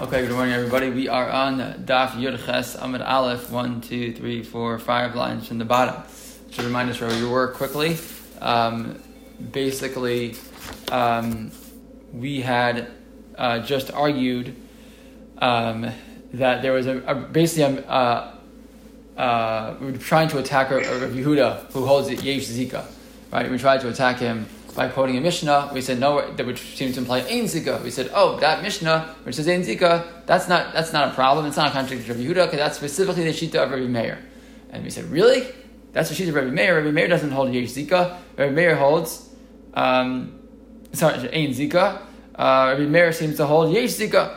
Okay, good morning, everybody. We are on Daf Yud Ches Amid Aleph, one, two, three, four, five lines from the bottom. To remind us where we were quickly, um, basically, um, we had uh, just argued um, that there was a, a basically a, uh, uh, we were trying to attack Yehuda who holds Yesh Zika, right? We tried to attack him by quoting a Mishnah, we said no, that which seems to imply Ein Zika. We said, oh, that Mishnah which says Ein Zika, that's not that's not a problem. It's not a contradiction of Yehuda because that's specifically the Shita of Rabbi Meir. And we said, really? That's the Shita of Rabbi Meir. Rabbi Meir doesn't hold Yesh Zika. Rabbi Meir holds, um, sorry, Ein Zika. Uh, Rabbi Meir seems to hold Yesh Zika,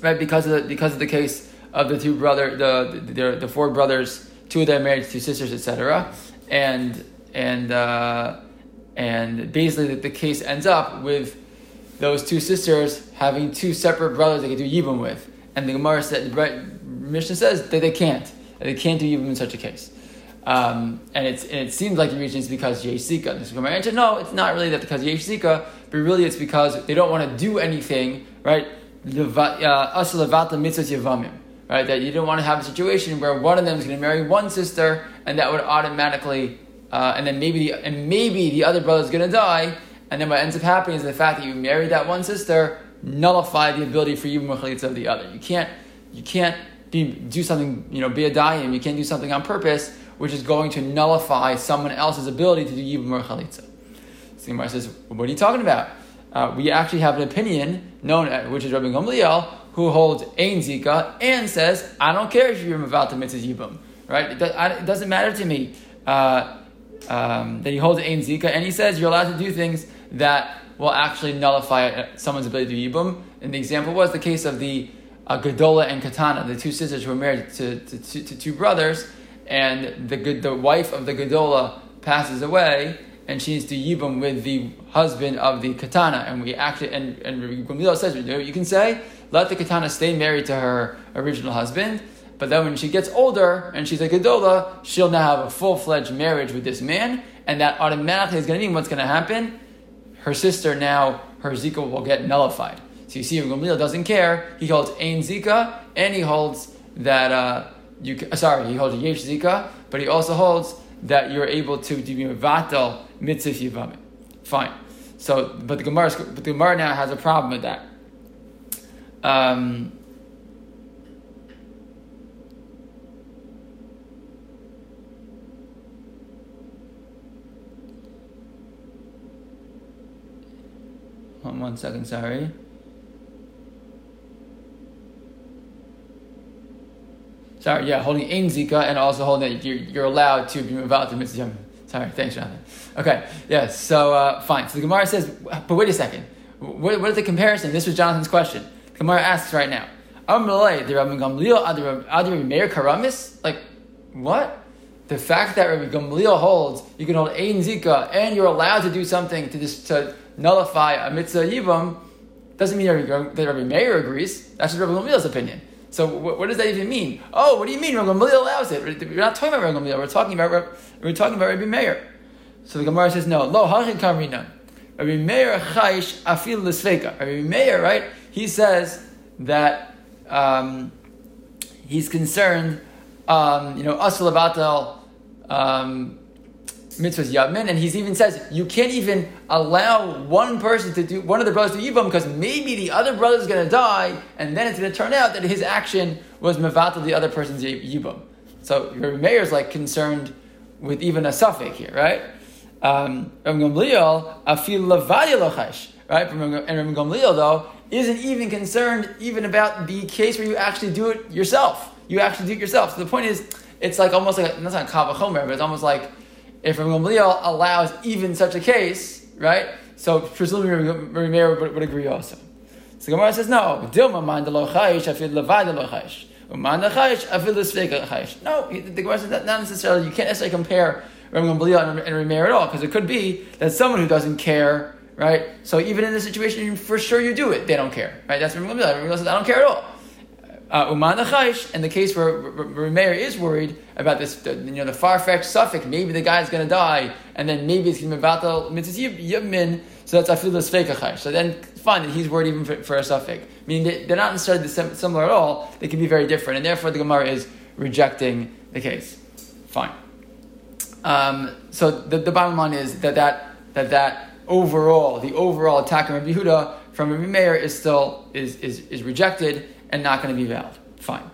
right? Because of the because of the case of the two brother, the the, the, the four brothers, two of them married two sisters, etc. And and uh, and basically, the, the, case ends up with those two sisters having two separate brothers they can do yibum with. And the Gemara said, Mishnah says that they can't. That they can't do yibum in such a case. Um, and, it's, and it seems like the reason is because Yesh Zika. This Gemara answered, no, it's not really that because Yesh Zika, but really it's because they don't want to do anything, right? Uh, right? That you don't want to have a situation where one of them is going to marry one sister, and that would automatically uh, and then maybe the, and maybe the other brother is going to die, and then what ends up happening is the fact that you married that one sister nullify the ability for you machalitza of the other. You can't you can't be, do something you know be a dayim. You can't do something on purpose, which is going to nullify someone else's ability to do yibum machalitza. So Gemara says, "What are you talking about?" Uh, we actually have an opinion known, as, which is Rabbi Gamliel, who holds ein zika and says, "I don't care if you're about to mitzvah yibum." Right? It, does, it doesn't matter to me. Uh, um, that he holds Ein Zika, and he says you're allowed to do things that will actually nullify someone's ability to Yibum. And the example was the case of the uh, Gadola and Katana, the two sisters who were married to, to, to, to two brothers, and the, the wife of the Gadola passes away, and she needs to Yibum with the husband of the Katana. And we actually, and, and Gamliel says, you know you can say, let the Katana stay married to her original husband, but then when she gets older and she's a Gedola, she'll now have a full fledged marriage with this man, and that automatically is going to mean what's going to happen? Her sister now, her Zika will get nullified. So you see, Gamliel doesn't care. He holds Ein Zika, and he holds that, uh, you, sorry, he holds Yesh Zika, but he also holds that you're able to do Vatal Mitzvah Yivamit. Fine. So, but the Gemara, but the Gemara now has a problem with that. Um, one second, sorry. Sorry, yeah, holding Ein Zika and also holding that you're, you're allowed to be about to mitzvah. Sorry, thanks, Jonathan. Okay, yes, so uh, fine. So the Gemara says, but wait a second. What, what is the comparison? This was Jonathan's question. The Gemara asks right now. Amrlay, the Rabbi Gamliel, Adi Rabbi Meir Karamis? Like, what? The fact that Rabbi Gamliel holds you can hold Ein Zika and you're allowed to do something to, this, to nullify a mitzvah yivam doesn't mean that Rabbi Meir agrees. That's just Rabbi Gamliel's opinion. So what, what, does that even mean? Oh, what do you mean Rabbi Gamliel allows it? We're not talking about Rabbi Gamliel. We're talking about we're talking about Rabbi Meir. So the Gemara says no. Lo hachin kamrina. Rabbi Meir chayish afil l'sveka. Rabbi Meir, right? He says that um, he's concerned. Um, you know, asal um, mitzvahs yavmin, and he even says you can't even allow one person to do one of the brothers to yibam because maybe the other brother is going to die, and then it's going to turn out that his action was mevatel the other person's yibam. So your Meir's like concerned with even a suffix here, right? Um, Gamliel afil right? And Rabbi Gamliel though isn't even concerned even about the case where you actually do it yourself. You actually do it yourself. So the point is, it's like almost like a, that's not kavachomer, but it's almost like if Rabbi Gamliel allows even such a case, right? So presumably Rabbi Meir would, would agree also. So Gemara says no. No, the Gemara says that not necessarily. You can't necessarily compare Rabbi Gamliel and, and Rabbi Meir at all because it could be that someone who doesn't care, right? So even in this situation, for sure you do it. They don't care, right? That's Rabbi Gamliel. Rabbi says I don't care at all. Uh, Uman Chaish, and the case where Meir is worried about this, the, you know, the far fetched suffix, maybe the guy's going to die, and then maybe it's going to be about the mitzvah yibmin. So that's afilu sfeikachai. So then, fine, he's worried even for, for a suffix. Meaning they, are not necessarily similar at all. They can be very different, and therefore the Gemara is rejecting the case. Fine. Um, so the, the bottom line is that that that that overall, the overall attack on Rabbi from Rabbi Meir is still is, is, is rejected and not going to be valid. Fine.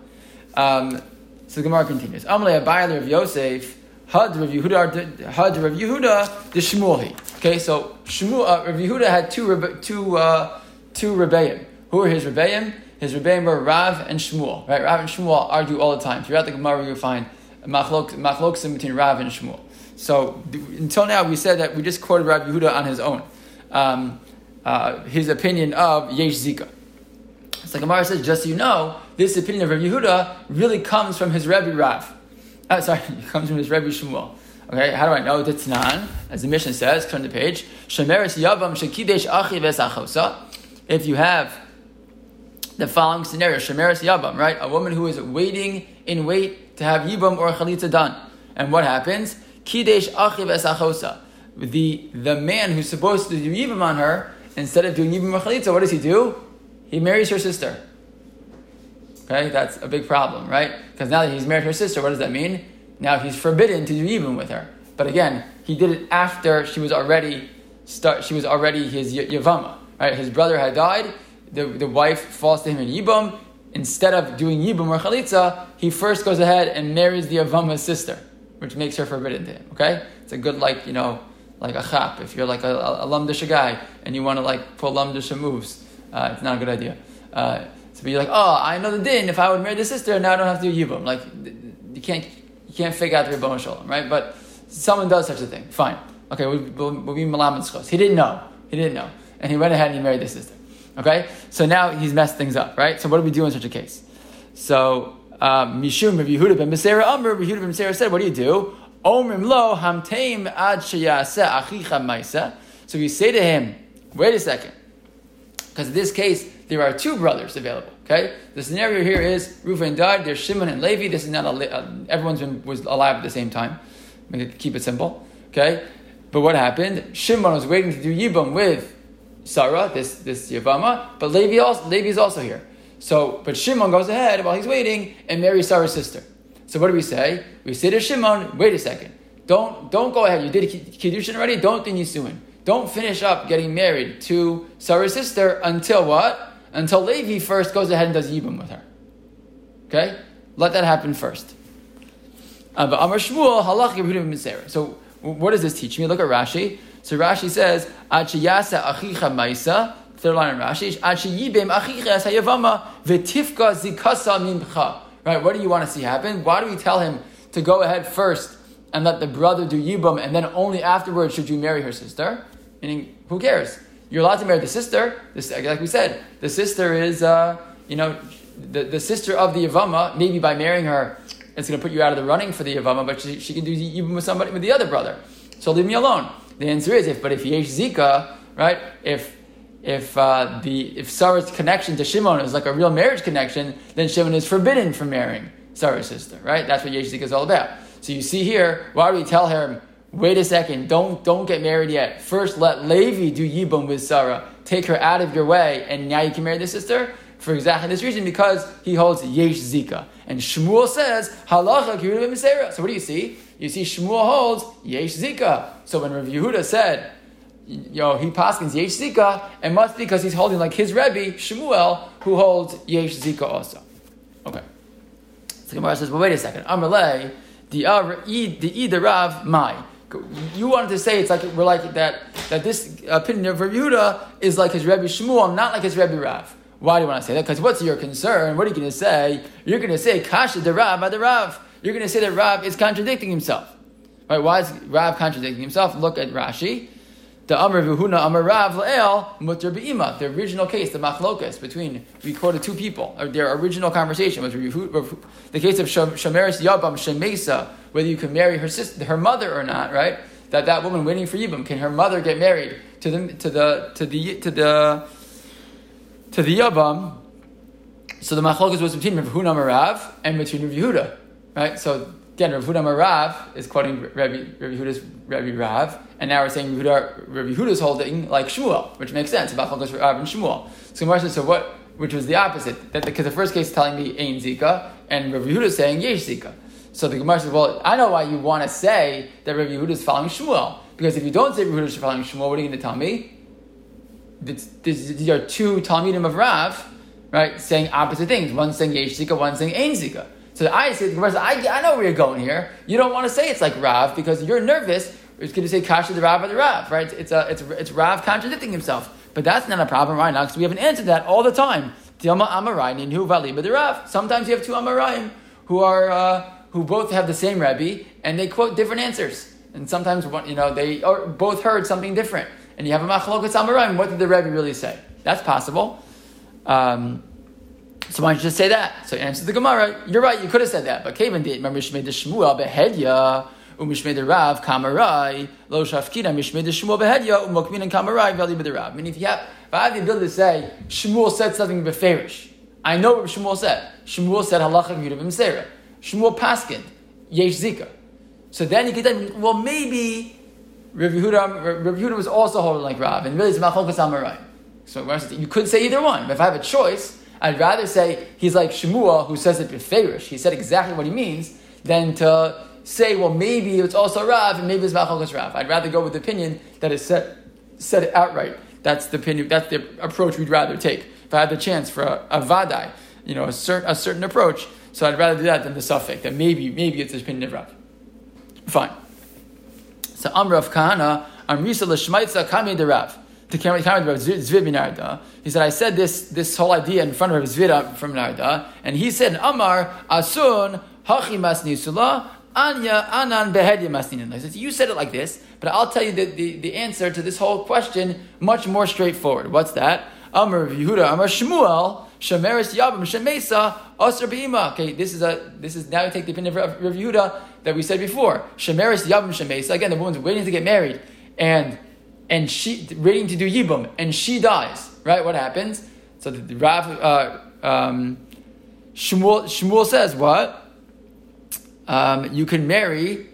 Um, so the Gemara continues. Amalei Abayel Rav Yosef had Rav Yehuda had Rav Yehuda the Shmueli. Okay, so Shmuel uh, Rav Yehuda had two two uh, two rebbeim. Who are his rebbeim? His rebbeim were Rav and Shmuel. Right, Rav and Shmuel argue all the time. Throughout the Gemara, you find machloksim between Rav and Shmuel. So until now, we said that we just quoted Rabbi Yehuda on his own, um, uh, his opinion of Yesh Zika. So Gemara says, just so you know, this opinion of Rabbi Yehuda really comes from his Rebbe Rav. Uh, sorry, it comes from his Rebbe Shmuel. Okay, how do I know? that's Titnan, as the Mishnah says, turn the page. Shemeris yavam shekidesh achi v'esachosa. If you have the following scenario, shemeris yavam, right? A woman who is waiting in wait to have yibam or chalitza done. And what happens? Kidesh achiv esachosa. The, the man who's supposed to do Yibam on her, instead of doing Yibam or Chalitza, what does he do? He marries her sister. Okay, that's a big problem, right? Because now that he's married her sister, what does that mean? Now he's forbidden to do Yibam with her. But again, he did it after she was already start, she was already his Yavama. Right? His brother had died, the, the wife falls to him in Yibam. Instead of doing Yibam or Chalitza, he first goes ahead and marries the Yavama's sister which makes her forbidden to him. Okay, it's a good like you know like a chap. If you're like a, a, a guy and you want to like pull lamdisha moves, uh, it's not a good idea. Uh, so you're like, oh, I know the din. If I would marry the sister, now I don't have to do yibum. Like you can't you can't figure out the ribbon shalom, right? But someone does such a thing. Fine. Okay, we'll, be malam He didn't know. He didn't know, and he went ahead and he married the sister. Okay, so now he's messed things up, right? So what do we do in such a case? So um, Mishum Rabbi Yehuda ben Mesera Amr, Yehuda ben said, what do you do? Omrim lo hamteim ad achicha maisa. So we say to him, wait a second, because in this case there are two brothers available. Okay, the scenario here is Reuven died. There's Shimon and Levi. This is not a, uh, everyone's been, was alive at the same time. Keep it simple. Okay, but what happened? Shimon was waiting to do yibam with Sarah, this this Yavama, but Levi also Levi is also here. So, but Shimon goes ahead while he's waiting and marries Sarah's sister. So what do we say? We say to Shimon, wait a second. Don't, don't go ahead. You did Kiddushin already? Don't do Nisuin. Don't finish up getting married to Sarah's sister until what? Until Levi first goes ahead and does Yibam with her. Okay? Let that happen first. Uh, but Amar Shmuel, halach So what does this teach me? Look at Rashi. So Rashi says, Achiyasa achicha maisa, Third line in Rashi. Right? What do you want to see happen? Why do we tell him to go ahead first and let the brother do yibam, and then only afterwards should you marry her sister? Meaning, who cares? You're allowed to marry the sister. This, like we said, the sister is, uh, you know, the, the sister of the Yavama. Maybe by marrying her, it's going to put you out of the running for the Yavama, but she, she can do even with somebody with the other brother. So leave me alone. The answer is, if but if yesh zika, right? If if uh, the if Sarah's connection to Shimon is like a real marriage connection, then Shimon is forbidden from marrying Sarah's sister, right? That's what Yeshzik is all about. So you see here, why do we tell him, wait a second, don't don't get married yet. First, let Levi do yibum with Sarah, take her out of your way, and now you can marry the sister. For exactly this reason, because he holds Yesh Zika. And Shmuel says, Halacha Kirudim So what do you see? You see Shmuel holds Yesh Zika. So when Rav Yehuda said, know, he paskins Yesh Zika, it must be because he's holding like his Rebbe, Shmuel, who holds Yesh Zika also. Okay. So Gemara says, well, wait a second. Amalei, the the Rav Mai. You wanted to say it's like we're like that that this opinion of Yehuda is like his Rebbe Shmuel, not like his Rebbe Rav. Why do you want to say that? Because what's your concern? What are you going to say? You're going to say Kasha the Rav by the Rav. You're going to say that Rav is contradicting himself. Right? Why is Rav contradicting himself? Look at Rashi. The Amr Vuhuna Amr Rav La'el Mutter Be'ima. The original case, the machlokas between we quoted two people. Uh, their original conversation was the case of Shameris Yabam Shemesa, whether you can marry her sister, her mother or not. Right? That that woman waiting for Yibam can her mother get married to the to the to the to the to the Yabam. So the machlokas was between Rav Huna Rav and between Rav Yehuda. right? So again, Rav Huda Marav is quoting Rabbi, Rabbi Huda's Rabbi Rav, and now we're saying Rabbi, Rabbi Huda's holding like Shmuel, which makes sense about Chalkas Rav and Shmuel. So Gemara says, so what? Which was the opposite? That because the first case is telling me Ein Zika, and Rabbi Huda is saying Yesh Zika. So the Gemara says, well, I know why you want to say that Rabbi Yehuda is following Shmuel. Because if you don't say Rabbi Yehuda is following Shmuel, what are you going to tell me? These are two Talmidim of Rav, right, saying opposite things. One saying Yesh Zika, one saying Ein Zika. So I say, the Gemara says, I, I know where you're going here. You don't want to say it's like Rav because you're nervous. It's going to say Kasha the Rav or the Rav, right? It's, a, it's, it's Rav contradicting himself. But that's not a problem right now because we have an answer to that all the time. Sometimes you have two Amarayim who are. Uh, who both have the same Rebbe and they quote different answers. And sometimes, you know, they both heard something different. And you have a machlokas amarayim. What did the Rebbe really say? That's possible. Um, so why don't you just say that? So answer the Gemara. You're right. You could have said that, but Kavan did. Remember, Shmei the Shmuel behedya umishmei the Rav kamarai lo shafkina mishmei the Shmuel behedya umokmin and kamarai veli the Rav. If you have, if I have the ability to say Shmuel said something beferish, I know what Shmuel said. Shmuel said halacha yudav imseira. Shmuel Paskin, Yesh Zika. So then you could then, well, maybe Rav Yehuda, was also holding like Rav, and really it's Machlokas Amarai. So you could say either one. But if I have a choice, I'd rather say he's like Shmuel, who says it beferish. He said exactly what he means, than to say, well, maybe it's also Rav, and maybe it's Machlokas Rav. I'd rather go with the opinion that is said, it outright. That's the opinion. That's the approach we'd rather take. If I had the chance for a, a vadai, you know, a certain a certain approach, so I'd rather do that than the suffix, that maybe, maybe it's a opinion of Rav. Fine. So Amrav Kahana, Amrisa Lashmaitza Kame de Rav. To Kame de Rav Zvid Narda. He said, I said this, this whole idea in front of Rav Zvid from Narda, and he said, Amar Asun Hachi Masnisula Anya Anan Behedya Masninin. He said, You said it like this, but I'll tell you the, the, the answer to this whole question much more straightforward. What's that? Amar Yehuda, Amar Shmuel, Shemeris Yabim Shemesa Asr Beima. Okay, this is a this is now we take the opinion of Rav Yehuda that we said before. Shemeris Yabim Shemesa. Again, the woman's waiting to get married and and she waiting to do Yibum and she dies. Right? What happens? So the, the Rav uh, um, Shmuel, Shmuel says what? Um, you can marry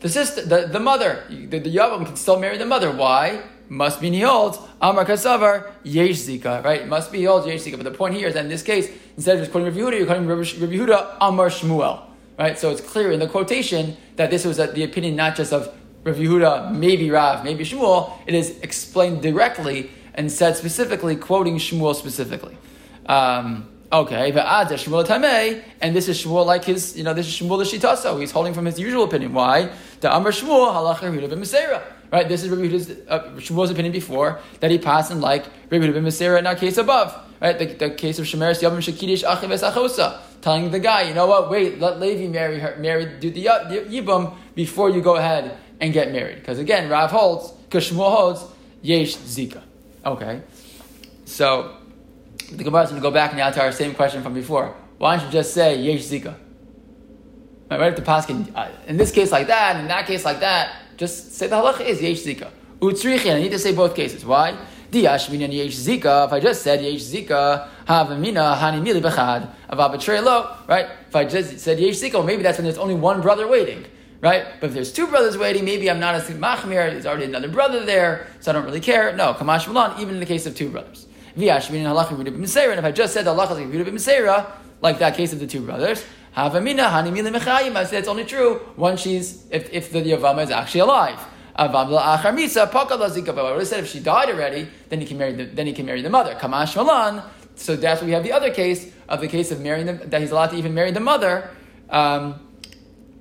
the sister, the, the mother. The, the can still marry the mother. Why? must be he Amar Kasavar Yesh Zika, right? Must be he holds Yesh Zika. But the point here is that in this case, instead of just quoting Rabbi Yehuda, you're quoting Rabbi Yehuda Amar Shmuel, right? So it's clear in the quotation that this was the opinion not just of Rabbi Yehuda, maybe Rav, maybe Shmuel. It is explained directly and said specifically, quoting Shmuel specifically. Um, Okay, Shmuel Tameh, and this is Shmuel like his, you know, this is Shmuel the Shitasa. He's holding from his usual opinion. Why? The Amr Shmuel halacha Yehuda b'Meseira. Right, this is Rabbi Yehuda's, uh, Shmuel's opinion before that he passed in like Rabbi Yehuda b'Meseira in our case above. Right, the, the case of Shemeres Yavim Shekidish Achiv Achosa, telling the guy, you know what? Wait, let Levi marry her, marry do the, the before you go ahead and get married. Because again, Rav holds, because holds Yesh Zika. Okay, so the Gemara is going to go back now to our same question from before. Why don't you just say Yesh Zika? Right, right at the Paskin, uh, in this case like that, in that case like that, just say the halacha is Yesh Zika. Utzrichin, I need to say both cases. Why? Diashmin and Yesh Zika, if I just said Yesh Zika, Havamina, Hani Mili Bechad, Avabatrelo, right? If I just said Yesh Zika, maybe that's when there's only one brother waiting right? But if there's two brothers waiting, maybe I'm not a machmir. There's already another brother there, so I don't really care. No, kamash malan. Even in the case of two brothers. And if I just said the halacha like like that case of the two brothers, Havamina hani mila mechayim. I say it's only true when she's if, if the Yavama is actually alive. Lazika. But I have said if she died already, then he can marry the, then he can marry the mother. Kamash malan. So that's why we have the other case of the case of marrying the, that he's allowed to even marry the mother, um,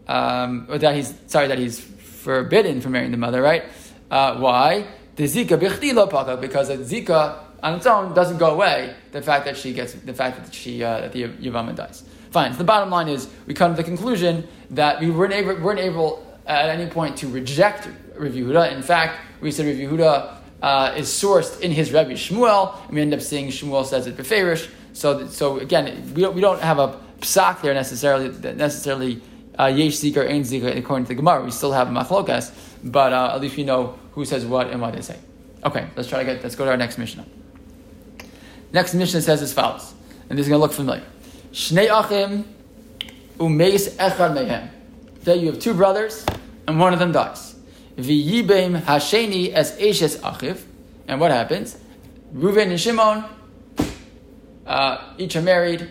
um, or that he's sorry that he's forbidden from marrying the mother, right? Uh, why? The zika paka because a zika on its own doesn't go away. The fact that she gets the fact that she uh, that the Yavama dies. Fine. So the bottom line is we come to the conclusion that we weren't able, weren't able at any point to reject Rav Yehuda. In fact, we said Rav Yehuda uh, is sourced in his Rebbe Shmuel, and we end up seeing Shmuel says it beferish. So, so again, we don't, we don't have a psak there necessarily necessarily uh, yesh zikr, ain zikr according to the Gemara. We still have machlokas, but uh, at least we know who says what and what they say. Okay, let's try to get. Let's go to our next Mishnah. Next Mishnah says as follows, and this is going to look familiar. Shnei achim umeis echad mehem. Okay, you have two brothers, and one of them dies. V'yibem hasheni as eshes achiv. And what happens? Reuven and Shimon uh, each are married,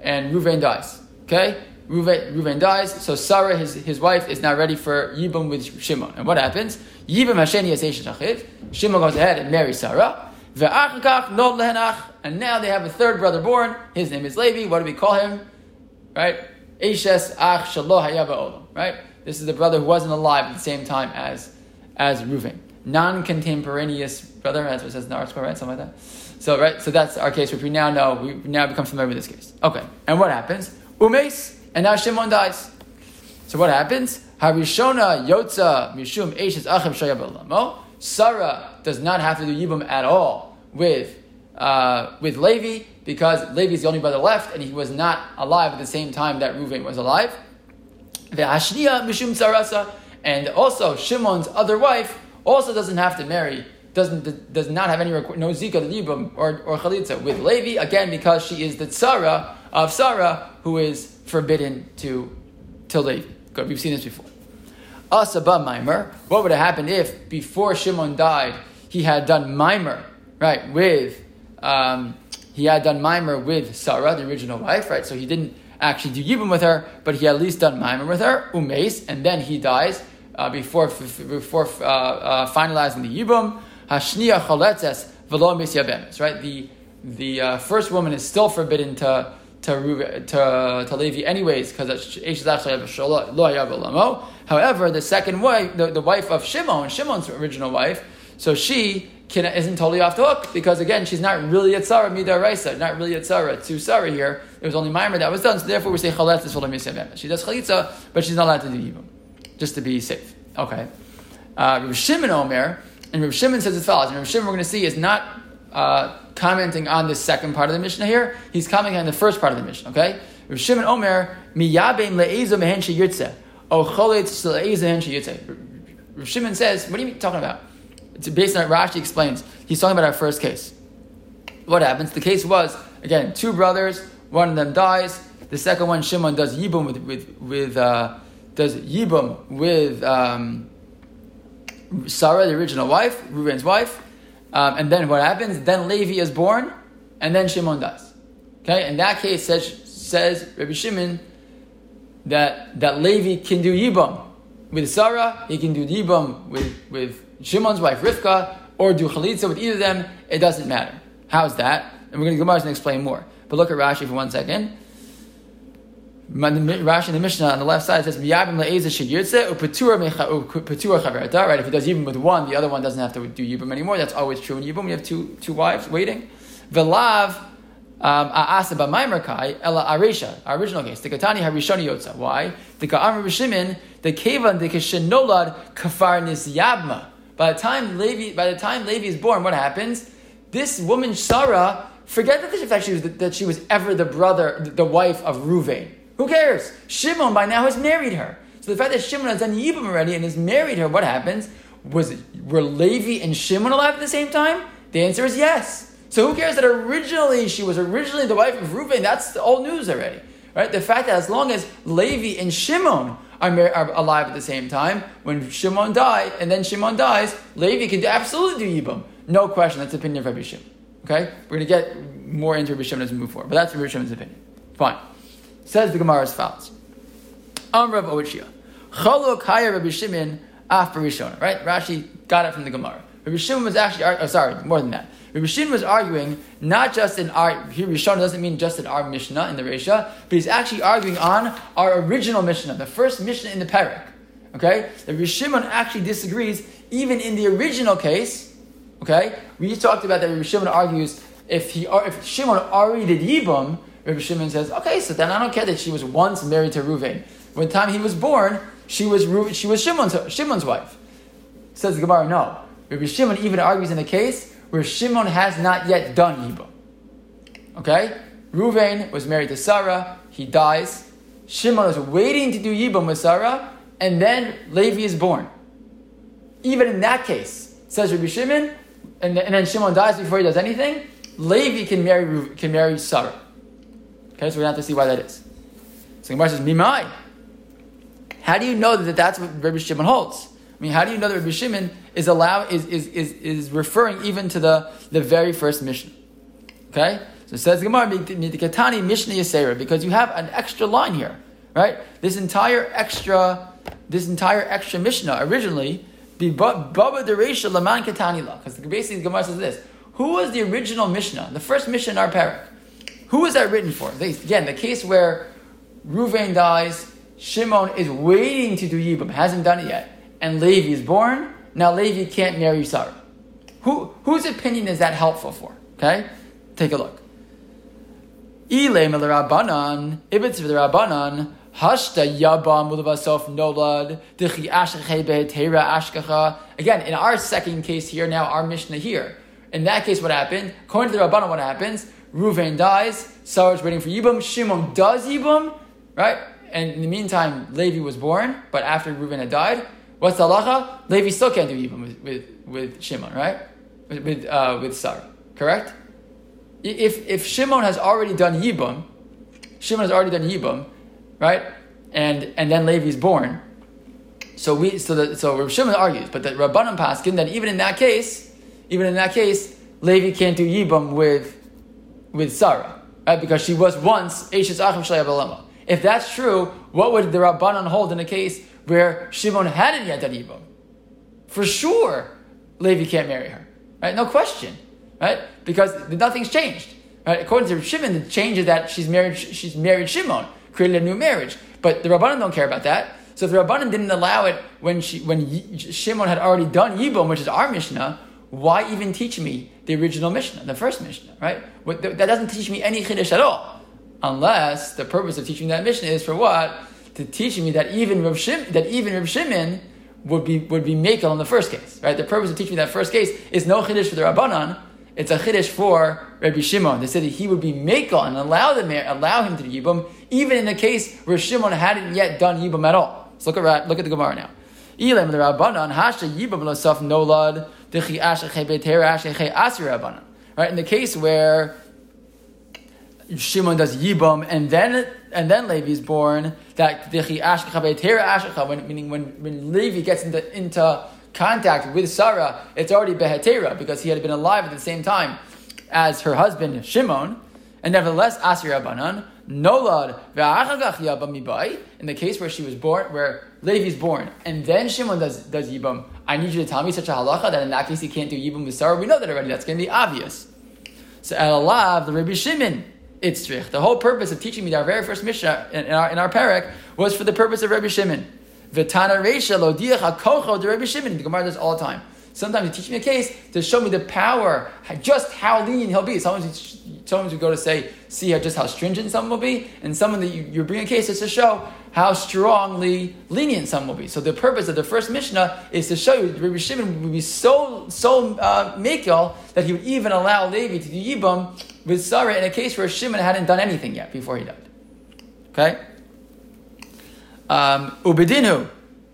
and Reuven dies. Okay? Reuven, Reuven dies, so Sarah, his, his wife, is now ready for Yibam with Shimon. And what happens? Yibam Hasheni Achiv. Shimon goes ahead and marries Sarah. And now they have a third brother born. His name is Levi. What do we call him? Right? Eshes Ach Shaloh Right? This is the brother who wasn't alive at the same time as, as Reuven. Non-contemporaneous brother, what it says in the article, right? Something like that. So, right? So that's our case, which we now know. We now become familiar with this case. Okay. And what happens? Umes, and now Shimon dies. So what happens? Harishona Yotza Mishum Eshes Achim Shayab Sarah does not have to do Yibum at all with uh, with Levi because Levi is the only brother left and he was not alive at the same time that Reuven was alive. The Hashniya Mishum Sarasa and also Shimon's other wife also doesn't have to marry doesn't does not have any no zika libum or or chalitza with Levi again because she is the tzara of Sarah who is forbidden to till Levi. Good, we've seen this before. Asaba Maimer. What would have happened if before Shimon died he had done Maimer right with um, he had done Maimer with Sarah the original wife right so he didn't actually do Yibum with her but he at least done Maimer with her Umes and then he dies uh, before before uh, uh, finalizing the Yibum. Hashniya chaletzes v'lo misyabemes. Right, the the uh, first woman is still forbidden to to to, to Levi anyways because However, the second wife, the, the wife of Shimon, Shimon's original wife, so she can, isn't totally off the hook because again, she's not really Sarah midaraisa, not really at Sarah to Sarah here. It was only Maimer that was done, so therefore we say chaletzes v'lo misyabemes. She does chalitza, but she's not allowed to do yibum, just to be safe. Okay. Uh, Shimon Omer. And Rav Shimon says as follows. And Rav Shimon we're going to see is not uh, commenting on the second part of the Mishnah here. He's commenting on the first part of the Mishnah. Okay. Rav Shimon Omer miyabein le'ezo mehen sheyirtze o le'ezo mehen sheyirtze. Rav Shimon says, what are you talking about? It's based on Rashi explains. He's talking about our first case. What happens? The case was again two brothers. One of them dies. The second one, Shimon, does yibum with with with uh, does yibum with. Um, Sarah, the original wife, Reuben's wife, um, and then what happens? Then Levi is born, and then Shimon dies. Okay, in that case, says says Rabbi Shimon that that Levi can do yibam with Sarah, he can do yibam with with Shimon's wife Rivka, or do chalitza with either of them. It doesn't matter. How's that? And we're going to go back and explain more. But look at Rashi for one second. Rashi in the Mishnah on the left side says Miyabim le'eza sheyirtze upetura chaverata. Right, if he does yibum with one, the other one doesn't have to do yibum anymore. That's always true in yibum. You have two two wives waiting. Velav um, aasa b'maimer kai ela arisha. Our original case, the katani harishoni yotza. Why? The ka'am Rishimin the kevan the kishenolad kafar yabma. By the time Levi, by the time Levi is born, what happens? This woman Sarah, forget that the fact she was that she was ever the brother, the wife of Ruvain. Who cares? Shimon by now has married her. So the fact that Shimon has done Yibam already and has married her, what happens? Was it, were Levi and Shimon alive at the same time? The answer is yes. So who cares that originally she was originally the wife of Reuben? That's old news already, right? The fact that as long as Levi and Shimon are, mar- are alive at the same time, when Shimon died and then Shimon dies, Levi can do, absolutely do Yibam. No question. That's the opinion of Rabbi Shimon. Okay, we're to get more into Rabbi Shimon as we move forward, but that's Rabbi Shimon's opinion. Fine. Says the Gemara as follows. Amrav Ochia. Chaluk haya Rabbi Shimon af. Right? Rashi got it from the Gemara. Rabbi Shimon was actually, oh, sorry, more than that. Rabbi Shimon was arguing not just in our, here Rishon doesn't mean just in our Mishnah, in the Resha, but he's actually arguing on our original Mishnah, the first Mishnah in the Perek. Okay? The Rabbi Shimon actually disagrees even in the original case. Okay? We talked about that Rabbi Shimon argues if he if Shimon already did Yibum, Rabbi Shimon says, okay, so then I don't care that she was once married to Ruvain. When time he was born, she was she was Shimon's, Shimon's wife. Says the Gemara, no. Rabbi Shimon even argues in a case where Shimon has not yet done Yibum. Okay? Ruvain was married to Sarah, he dies. Shimon is waiting to do Yibum with Sarah, and then Levi is born. Even in that case, says Rabbi Shimon, and, and then Shimon dies before he does anything, Levi can marry, can marry Sarah. Okay, so we have to see why that is. So Gemara says, Mimai. How do you know that that's what Rabbi Shimon holds? I mean, how do you know that Rabbi Shimon is allow is, is, is, is referring even to the, the very first Mishnah? Okay? So it says Gemara, Katani Mishnah Yasera, because you have an extra line here, right? This entire extra, this entire extra Mishnah originally, Baba Deresha Laman Katani La, because basically Gemara says this. Who was the original Mishnah, the first Mishnah in our parak? Who was that written for? Again, the case where Ruvain dies, Shimon is waiting to do Yibam, hasn't done it yet, and Levi is born. Now Levi can't marry Sarah. Who, whose opinion is that helpful for? Okay? Take a look. Ile Rabbanan, if it's the Rabbanan, Hashta Yabam Nolad. Again, in our second case here, now our Mishnah here. In that case, what happened? According to the Rabbanan, what happens? Ruvain dies, Sarah is waiting for Yibam, Shimon does Yibam, right? And in the meantime, Levi was born, but after Reuven had died, what's the halacha? Levi still can't do Yibam with, with, with Shimon, right? With, with, uh, with Sarah, correct? If, if Shimon has already done Yibam, Shimon has already done Yibam, right? And, and then Levi is born. So we so the, so Rav Shimon argues, but the Rabbanan Paskin that even in that case, even in that case, Levi can't do Yibam with with Sarah, right? Because she was once Eishes Achim Shalei if that's true, what would the Rabbanan hold in a case where Shimon hadn't yet done Yibam? For sure, Levi can't marry her. Right? No question. Right? Because nothing's changed. Right? According to Shimon, the change is that she's married, she's married Shimon, created a new marriage. But the Rabbanan don't care about that. So if the Rabbanan didn't allow it when, she, when Shimon had already done Yibam, which is our Mishnah, why even teach me the original Mishnah, the first Mishnah, right? That doesn't teach me any Chiddush at all. Unless the purpose of teaching that Mishnah is for what? To teach me that even Rav Shim, that even Rav Shimon would be would be makel in the first case, right? The purpose of teaching that first case is no chiddush for the Rabbanan. It's a chiddush for Rabbi Shimon. They said that he would be makel and allow the allow him to do yibum, even in the case where Shimon hadn't yet done yibum at all. So look at look at the Gemara now. Ilem the Rabbanan hasha yibum losaf nolad. Right in the case where Shimon does Yibam, and then and then Levi is born. That when meaning when when Levi gets into into contact with Sarah, it's already behetera because he had been alive at the same time as her husband Shimon, and nevertheless Asir Rabbanan Nolad in the case where she was born, where Levi is born, and then Shimon does does Yibam. I need you to tell me such a halacha that in that case he can't do Yibam with Sarah. We know that already. That's going to be obvious. So Elav, the Rabbi Shimon Itzrich. The whole purpose of teaching me our very first Mishnah in, in our, in our parak was for the purpose of Rabbi Shimon. Vitana Reisha lo hakocho de Rabbi Shimon. The Gemara does all the time. Sometimes you teach me a case to show me the power, just how lenient he'll be. Sometimes sometimes you go to say, see just how stringent some will be, and someone that you, you bring a case is to show how strongly lenient some will be. So the purpose of the first Mishnah is to show you Rabbi Shimon would be so so uh, mekel that he would even allow Levi to do Yibam with Sarah in a case where Shimon hadn't done anything yet before he died. Okay? Um, Ubedinu.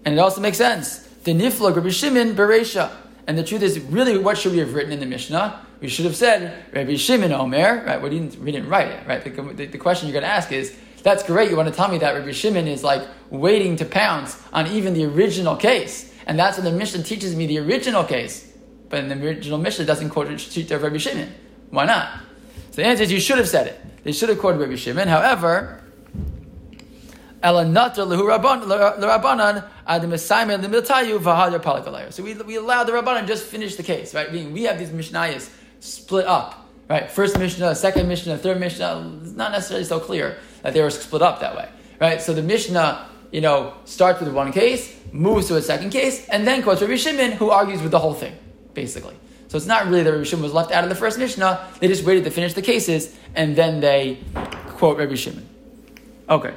And it also makes sense. The Niflag Rabbi Shimon Beresha. And the truth is, really, what should we have written in the Mishnah? We should have said Rabbi Shimon Omer, right? We didn't, we didn't write it, right? The, the, the question you're going to ask is, that's great. You want to tell me that Rabbi Shimon is like waiting to pounce on even the original case, and that's when the Mishnah teaches me the original case. But in the original Mishnah doesn't quote the Rabbi Shimon. Why not? So the answer is you should have said it. They should have quoted Rabbi Shimon. However, so we, we allow the Rabbanan just finish the case, right? Meaning we have these Mishnayos split up, right? First Mishnah, uh, second Mishnah, third Mishnah. Uh, it's not necessarily so clear that they were split up that way, right? So the Mishnah, uh, you know, starts with one case, moves to a second case, and then quotes Rabbi Shimon, who argues with the whole thing, basically. So it's not really that Rabbi Shimon was left out of the first Mishnah. They just waited to finish the cases and then they quote Rabbi Shimon. Okay.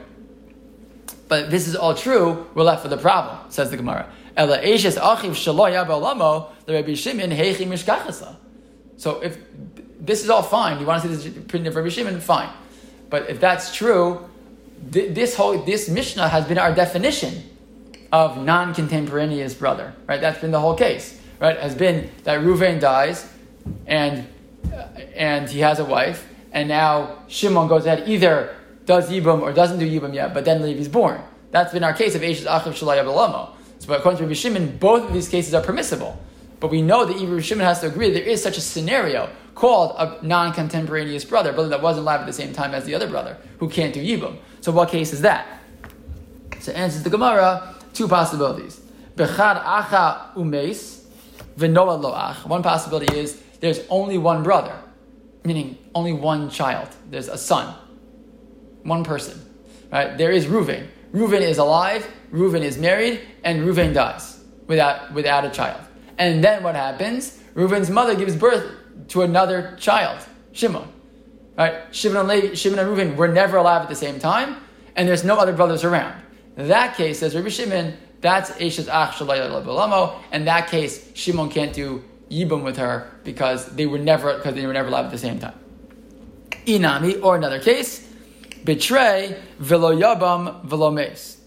But this is all true, we're left with a problem, says the Gemara. So if this is all fine, you want to see this opinion of Rabbi Shimon, fine. But if that's true, this whole this Mishnah has been our definition of non-contemporaneous brother, right? That's been the whole case right, has been that Ruvain dies and, uh, and he has a wife, and now Shimon goes ahead, either does Yibam or doesn't do Yibam yet, but then Levi's born. That's been our case of Eishes Achav Shalai Abelamo. So, according to Rabbi Shimon, both of these cases are permissible. But we know that even Shimon has to agree there is such a scenario called a non-contemporaneous brother, brother that wasn't alive at the same time as the other brother, who can't do Yibam. So what case is that? So answers the Gemara, two possibilities. Bechad acha umes, v'noa loach. One possibility is there's only one brother, meaning only one child. There's a son, one person. Right? There is Reuven. Reuven is alive, Reuven is married, and Reuven dies without, without a child. And then what happens? Reuven's mother gives birth to another child, Shimon. Right? Shimon and, Levi, Shimon and Reuven were never alive at the same time, and there's no other brothers around. In that case, says Rabbi Shimon, that's Eshes Ach Shalayalamo. In that case, Shimon can't do Yibum with her because they were never because they were never alive at the same time. Inami, or another case, betray velo yabam velo mes.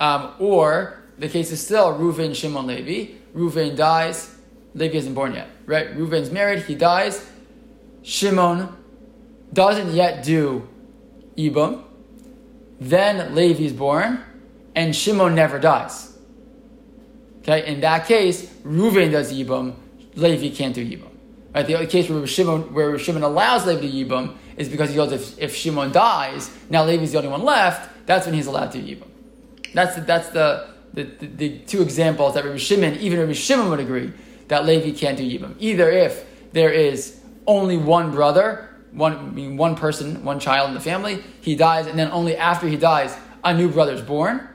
Um, or the case is still Reuven Shimon Levi. Reuven dies, Levi isn't born yet, right? Reuven's married, he dies. Shimon doesn't yet do Ibum. Then Levi's born, and Shimon never dies. Okay, in that case, Reuven does Ibum, Levi can't do Ibum. Right? The case where Shimon, where Shimon allows Levi to Yibum is because he goes, if, if Shimon dies, now Levi's the only one left, that's when he's allowed to Yibum. That's the, that's the, the, the, the, two examples that Rabbi Shimon, even Rabbi Shimon would agree that Levi can't do Yibum. Either if there is only one brother, one, I mean, one person, one child in the family, he dies, and then only after he dies, a new brother is born,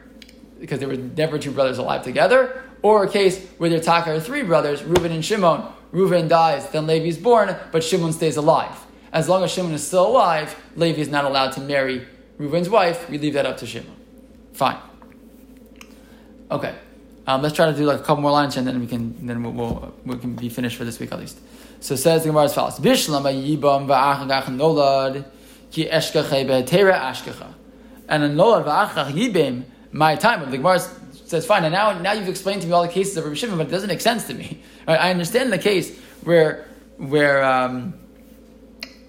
because there were never two brothers alive together, or a case where there are three brothers, Reuben and Shimon. Reuben dies, then Levi is born, but Shimon stays alive. As long as Shimon is still alive, Levi is not allowed to marry Reuben's wife. We leave that up to Shimon. Fine. Okay. Um, let's try to do like a couple more lines and then we can then we'll, we'll, we can be finished for this week at least. So says the Gemara as follows: Bishlam yibam va'achagach nolad ki eshkache be'tera ashkacha, and a nolad va'achach yibim my time. The Gemara says, fine, and now, now you've explained to me all the cases of Rabbi Shimon, but it doesn't make sense to me. Right? I understand the case where, where, um,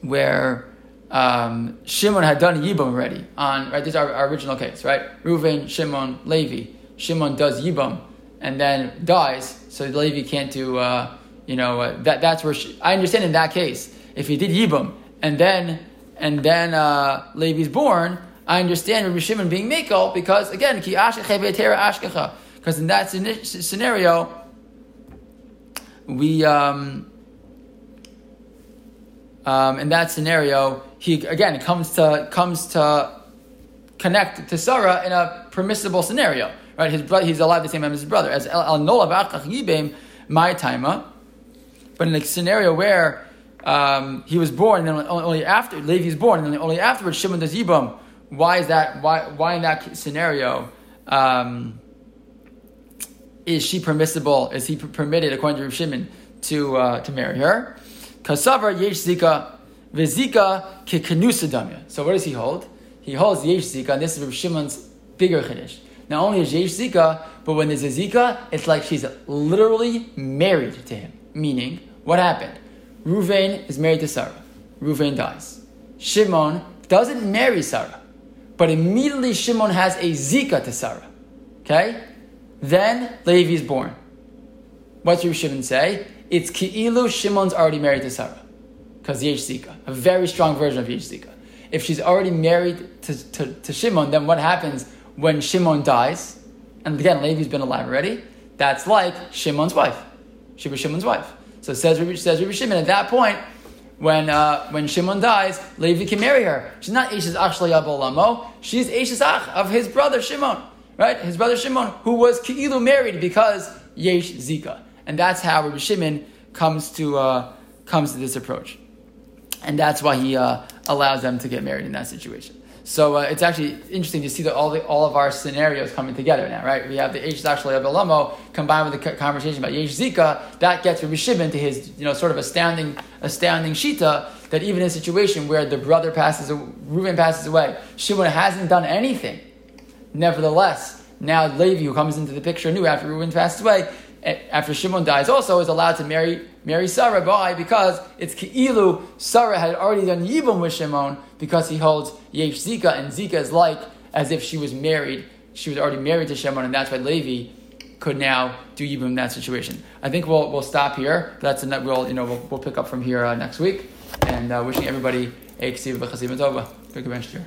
where um, Shimon had done Yibam already on, right, this is our, our, original case, right? Reuven, Shimon, Levi. Shimon does Yibam and then dies, so Levi can't do, uh, you know, uh, that, that's where, she, I understand in that case, if he did Yibam and then, and then uh, Levi's born, I understand Rabbi Shimon being Mikol because again. Because in that scenario, we um, um, in that scenario, he again comes to comes to connect to Sarah in a permissible scenario. Right, his brother, he's alive the same time as his brother. As al nola yibem my timer, but in a scenario where um, he was born, and then only after Levi's born, and then only afterwards Shimon does yibam why is that? Why, why in that scenario um, is she permissible? Is he permitted, according to Rav Shimon, to uh, to marry her? Kasavar yesh zika v'zika kekanusadamya. So what does he hold? He holds yesh zika, and this is Rav Shimon's bigger chiddush. Not only is yesh zika, but when there's a zika, it's like she's literally married to him. Meaning, what happened? Ruvain is married to Sarah. Ruvain dies. Shimon doesn't marry Sarah but immediately Shimon has a Zika to Sarah. Okay? Then Levi is born. What does Shimon say? It's Ki'ilu Shimon's already married to Sarah. Because Yesh Zika. A very strong version of Yesh Zika. If she's already married to, to, to Shimon, then what happens when Shimon dies? And again, Levi's been alive already. That's like Shimon's wife. She was Shimon's wife. So says says Rabbi Shimon, at that point, when uh, when Shimon dies, Levi can marry her. She's not Eshes Ach Lamo. She's Eshes Ach of his brother Shimon, right? His brother Shimon, who was Ki'ilu married because Yesh Zika, and that's how Rabbi Shimon comes to uh, comes to this approach, and that's why he uh, allows them to get married in that situation. So uh, it's actually interesting to see that all the, all of our scenarios coming together now, right? We have the Eish actually Abelamo combined with the conversation about Yesh Zika. That gets Rabbi Shimon to his you know sort of astounding astounding shita that even in a situation where the brother passes, Reuven passes away, Shimon hasn't done anything. Nevertheless, now Levi, who comes into the picture new after Reuven passes away, after Shimon dies, also is allowed to marry marry Sarah. Why? Because it's Ke'ilu, Sarah had already done Yibum with Shimon because he holds Yesh Zika, and Zika is like as if she was married. She was already married to Shimon, and that's why Levi could now do Yibum in that situation. I think we'll, we'll stop here. That's a, net we'll, you know, we'll, we'll pick up from here uh, next week. And uh, wishing everybody a Ksiv B'Chasim Tova. Big adventure.